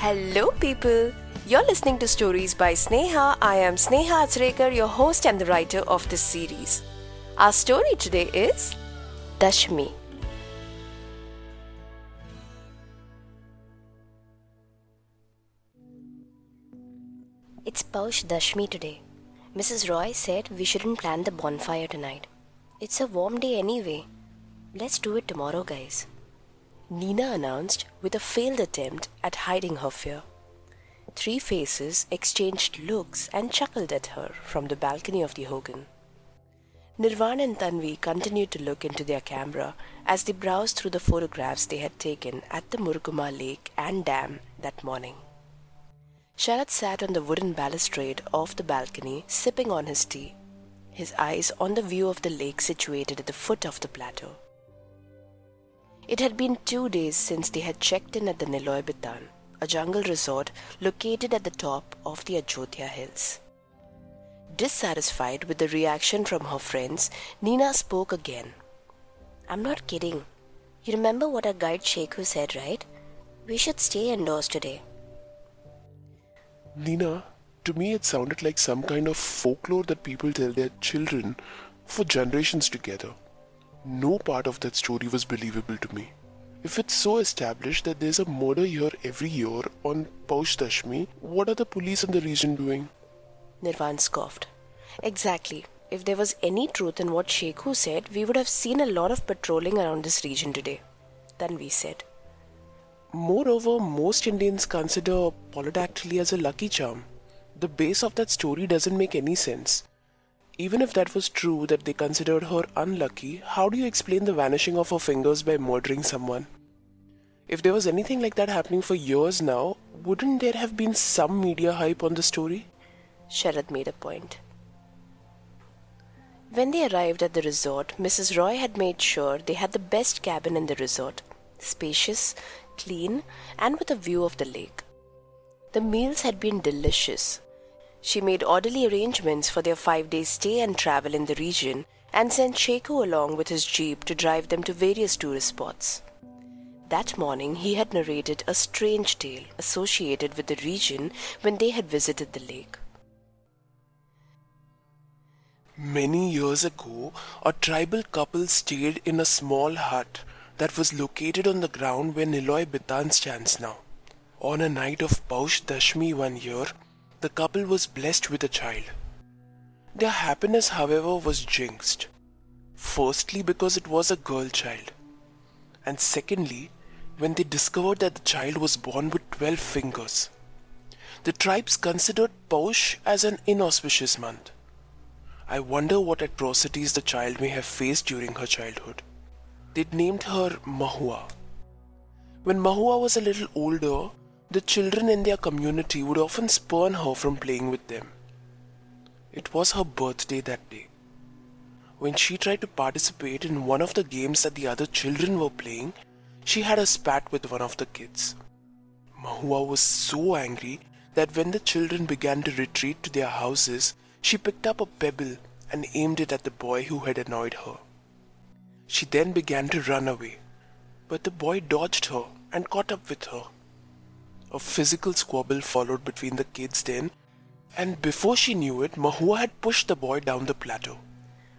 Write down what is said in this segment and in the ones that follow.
Hello, people. You're listening to Stories by Sneha. I am Sneha Achrekar, your host and the writer of this series. Our story today is Dashmi. It's Paush Dashmi today. Mrs. Roy said we shouldn't plan the bonfire tonight. It's a warm day anyway. Let's do it tomorrow, guys. Nina announced with a failed attempt at hiding her fear. Three faces exchanged looks and chuckled at her from the balcony of the Hogan. Nirvan and Tanvi continued to look into their camera as they browsed through the photographs they had taken at the Muruguma lake and dam that morning. Sharad sat on the wooden balustrade of the balcony, sipping on his tea, his eyes on the view of the lake situated at the foot of the plateau. It had been two days since they had checked in at the Niloy Bitan, a jungle resort located at the top of the Ajodhya hills. Dissatisfied with the reaction from her friends, Nina spoke again. I'm not kidding. You remember what our guide Sheikhu said, right? We should stay indoors today. Nina, to me it sounded like some kind of folklore that people tell their children for generations together. No part of that story was believable to me. If it's so established that there's a murder here every year on Paush Dashmi, what are the police in the region doing? Nirvan scoffed. Exactly. If there was any truth in what Sheikhu said, we would have seen a lot of patrolling around this region today. Tanvi said. Moreover, most Indians consider polydactyly as a lucky charm. The base of that story doesn't make any sense. Even if that was true that they considered her unlucky, how do you explain the vanishing of her fingers by murdering someone? If there was anything like that happening for years now, wouldn't there have been some media hype on the story? Sharad made a point. When they arrived at the resort, Mrs. Roy had made sure they had the best cabin in the resort spacious, clean, and with a view of the lake. The meals had been delicious. She made orderly arrangements for their five day stay and travel in the region and sent Sheikhu along with his jeep to drive them to various tourist spots. That morning, he had narrated a strange tale associated with the region when they had visited the lake. Many years ago, a tribal couple stayed in a small hut that was located on the ground where Niloy Bitan stands now. On a night of Paush Dashmi one year, the couple was blessed with a child. Their happiness, however, was jinxed. Firstly, because it was a girl child, and secondly, when they discovered that the child was born with 12 fingers. The tribes considered Paush as an inauspicious month. I wonder what atrocities the child may have faced during her childhood. They'd named her Mahua. When Mahua was a little older, the children in their community would often spurn her from playing with them. It was her birthday that day. When she tried to participate in one of the games that the other children were playing, she had a spat with one of the kids. Mahua was so angry that when the children began to retreat to their houses, she picked up a pebble and aimed it at the boy who had annoyed her. She then began to run away, but the boy dodged her and caught up with her. A physical squabble followed between the kids then, and before she knew it, Mahua had pushed the boy down the plateau.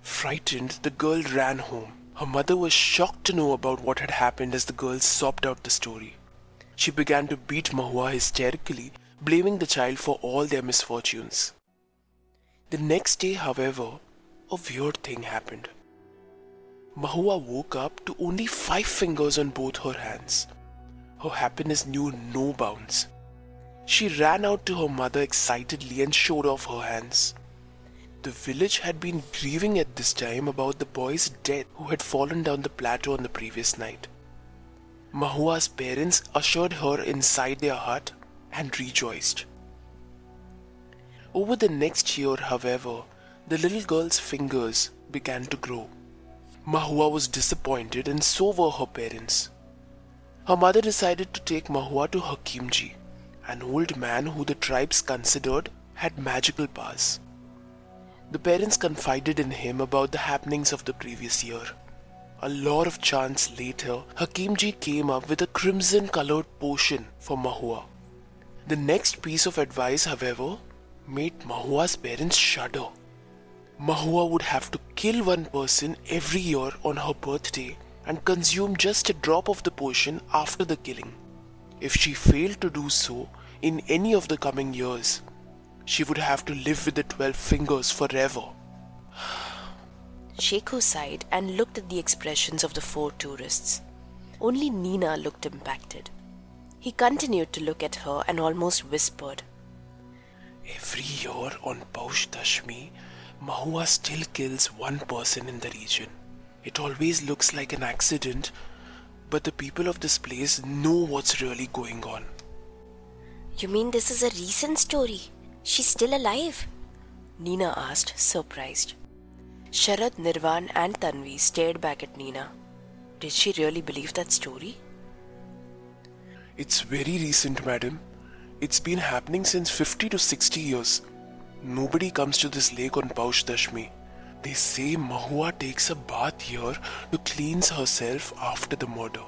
Frightened, the girl ran home. Her mother was shocked to know about what had happened as the girl sobbed out the story. She began to beat Mahua hysterically, blaming the child for all their misfortunes. The next day, however, a weird thing happened. Mahua woke up to only five fingers on both her hands. Her happiness knew no bounds. She ran out to her mother excitedly and showed off her hands. The village had been grieving at this time about the boy's death who had fallen down the plateau on the previous night. Mahua's parents ushered her inside their hut and rejoiced. Over the next year, however, the little girl's fingers began to grow. Mahua was disappointed and so were her parents. Her mother decided to take Mahua to Hakimji, an old man who the tribes considered had magical powers. The parents confided in him about the happenings of the previous year. A lot of chance later, Hakimji came up with a crimson colored potion for Mahua. The next piece of advice, however, made Mahua's parents shudder. Mahua would have to kill one person every year on her birthday and consume just a drop of the potion after the killing. If she failed to do so in any of the coming years, she would have to live with the 12 fingers forever. Sheku sighed and looked at the expressions of the four tourists. Only Nina looked impacted. He continued to look at her and almost whispered, Every year on Paush Dashmi, Mahua still kills one person in the region. It always looks like an accident, but the people of this place know what's really going on. You mean this is a recent story? She's still alive? Nina asked, surprised. Sharad, Nirvan, and Tanvi stared back at Nina. Did she really believe that story? It's very recent, madam. It's been happening since 50 to 60 years. Nobody comes to this lake on Paush Dashmi. They say Mahua takes a bath here to cleanse herself after the murder.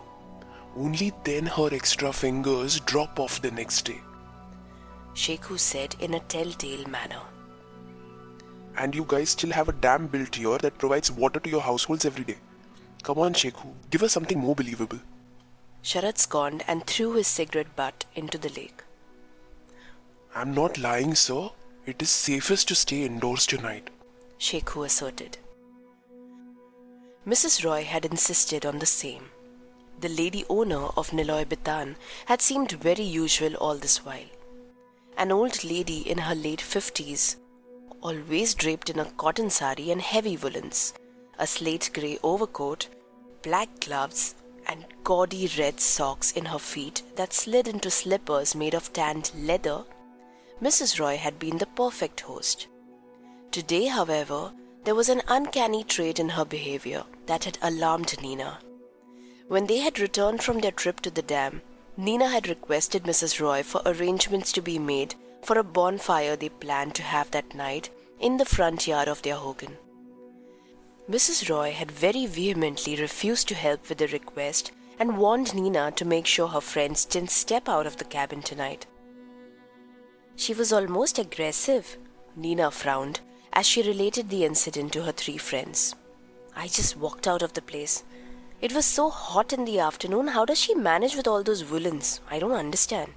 Only then her extra fingers drop off the next day. Sheku said in a telltale manner. And you guys still have a dam built here that provides water to your households every day. Come on, Sheku, give us something more believable. Sharad scorned and threw his cigarette butt into the lake. I'm not lying, sir. It is safest to stay indoors tonight. Sheku asserted. Mrs. Roy had insisted on the same. The lady owner of Niloy Bitan had seemed very usual all this while. An old lady in her late fifties, always draped in a cotton sari and heavy woolens, a slate grey overcoat, black gloves, and gaudy red socks in her feet that slid into slippers made of tanned leather, Mrs. Roy had been the perfect host. Today, however, there was an uncanny trait in her behavior that had alarmed Nina. When they had returned from their trip to the dam, Nina had requested Mrs. Roy for arrangements to be made for a bonfire they planned to have that night in the front yard of their hogan. Mrs. Roy had very vehemently refused to help with the request and warned Nina to make sure her friends didn't step out of the cabin tonight. She was almost aggressive, Nina frowned as she related the incident to her three friends. I just walked out of the place. It was so hot in the afternoon. How does she manage with all those woolens? I don't understand.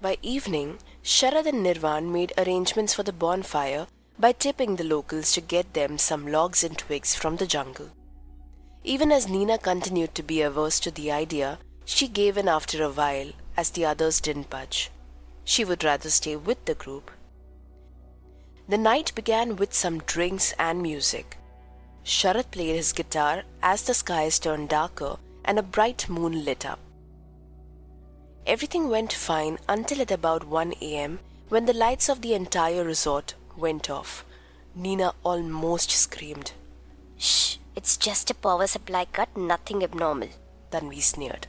By evening, Sharad and Nirvan made arrangements for the bonfire by tipping the locals to get them some logs and twigs from the jungle. Even as Nina continued to be averse to the idea, she gave in after a while as the others didn't budge. She would rather stay with the group. The night began with some drinks and music. Sharad played his guitar as the skies turned darker and a bright moon lit up. Everything went fine until at about 1 am when the lights of the entire resort went off. Nina almost screamed. Shh, it's just a power supply cut, nothing abnormal. Tanvi sneered.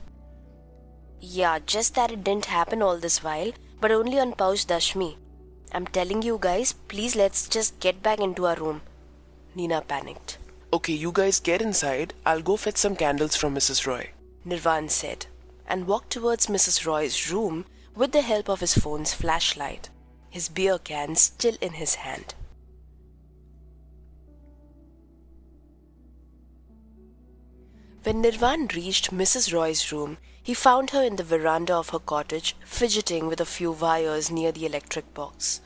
Yeah, just that it didn't happen all this while, but only on Paush Dashmi. I'm telling you guys, please let's just get back into our room. Nina panicked. Okay, you guys get inside. I'll go fetch some candles from Mrs. Roy. Nirvan said, and walked towards Mrs. Roy's room with the help of his phone's flashlight, his beer can still in his hand. When Nirvan reached Mrs. Roy's room, he found her in the veranda of her cottage, fidgeting with a few wires near the electric box.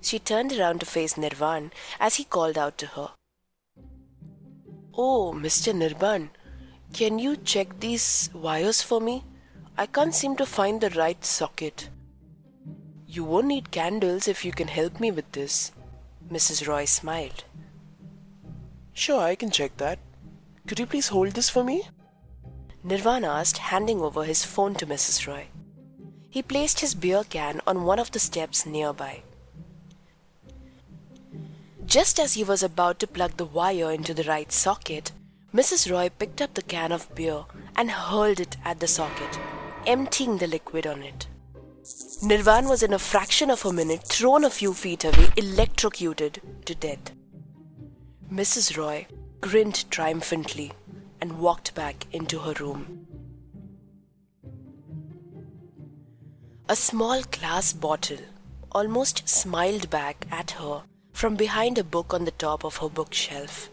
She turned around to face Nirvan as he called out to her. Oh, Mr. Nirvan, can you check these wires for me? I can't seem to find the right socket. You won't need candles if you can help me with this. Mrs. Roy smiled. Sure, I can check that. Could you please hold this for me? Nirvan asked, handing over his phone to Mrs. Roy. He placed his beer can on one of the steps nearby. Just as he was about to plug the wire into the right socket, Mrs. Roy picked up the can of beer and hurled it at the socket, emptying the liquid on it. Nirvan was in a fraction of a minute thrown a few feet away, electrocuted to death. Mrs. Roy grinned triumphantly and walked back into her room. A small glass bottle almost smiled back at her from behind a book on the top of her bookshelf.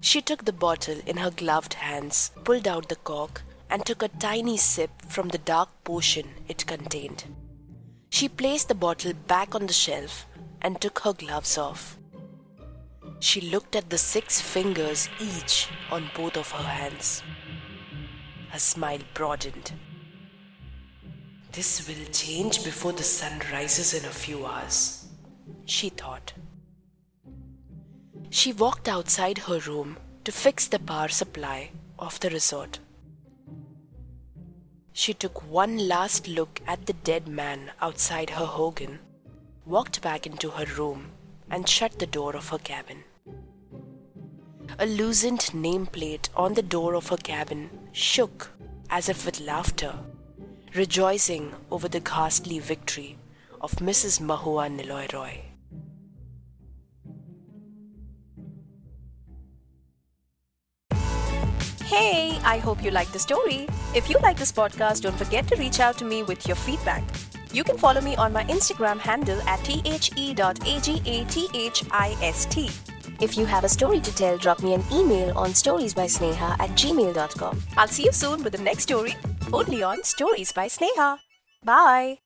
She took the bottle in her gloved hands, pulled out the cork, and took a tiny sip from the dark potion it contained. She placed the bottle back on the shelf and took her gloves off. She looked at the six fingers each on both of her hands. Her smile broadened. This will change before the sun rises in a few hours, she thought. She walked outside her room to fix the power supply of the resort. She took one last look at the dead man outside her hogan, walked back into her room, and shut the door of her cabin. A loosened nameplate on the door of her cabin shook as if with laughter, rejoicing over the ghastly victory of Mrs. Mahua Niloy Roy. Hey, I hope you liked the story. If you like this podcast, don't forget to reach out to me with your feedback. You can follow me on my Instagram handle at the.agathist. If you have a story to tell, drop me an email on storiesbysneha at gmail.com. I'll see you soon with the next story, only on Stories by Sneha. Bye.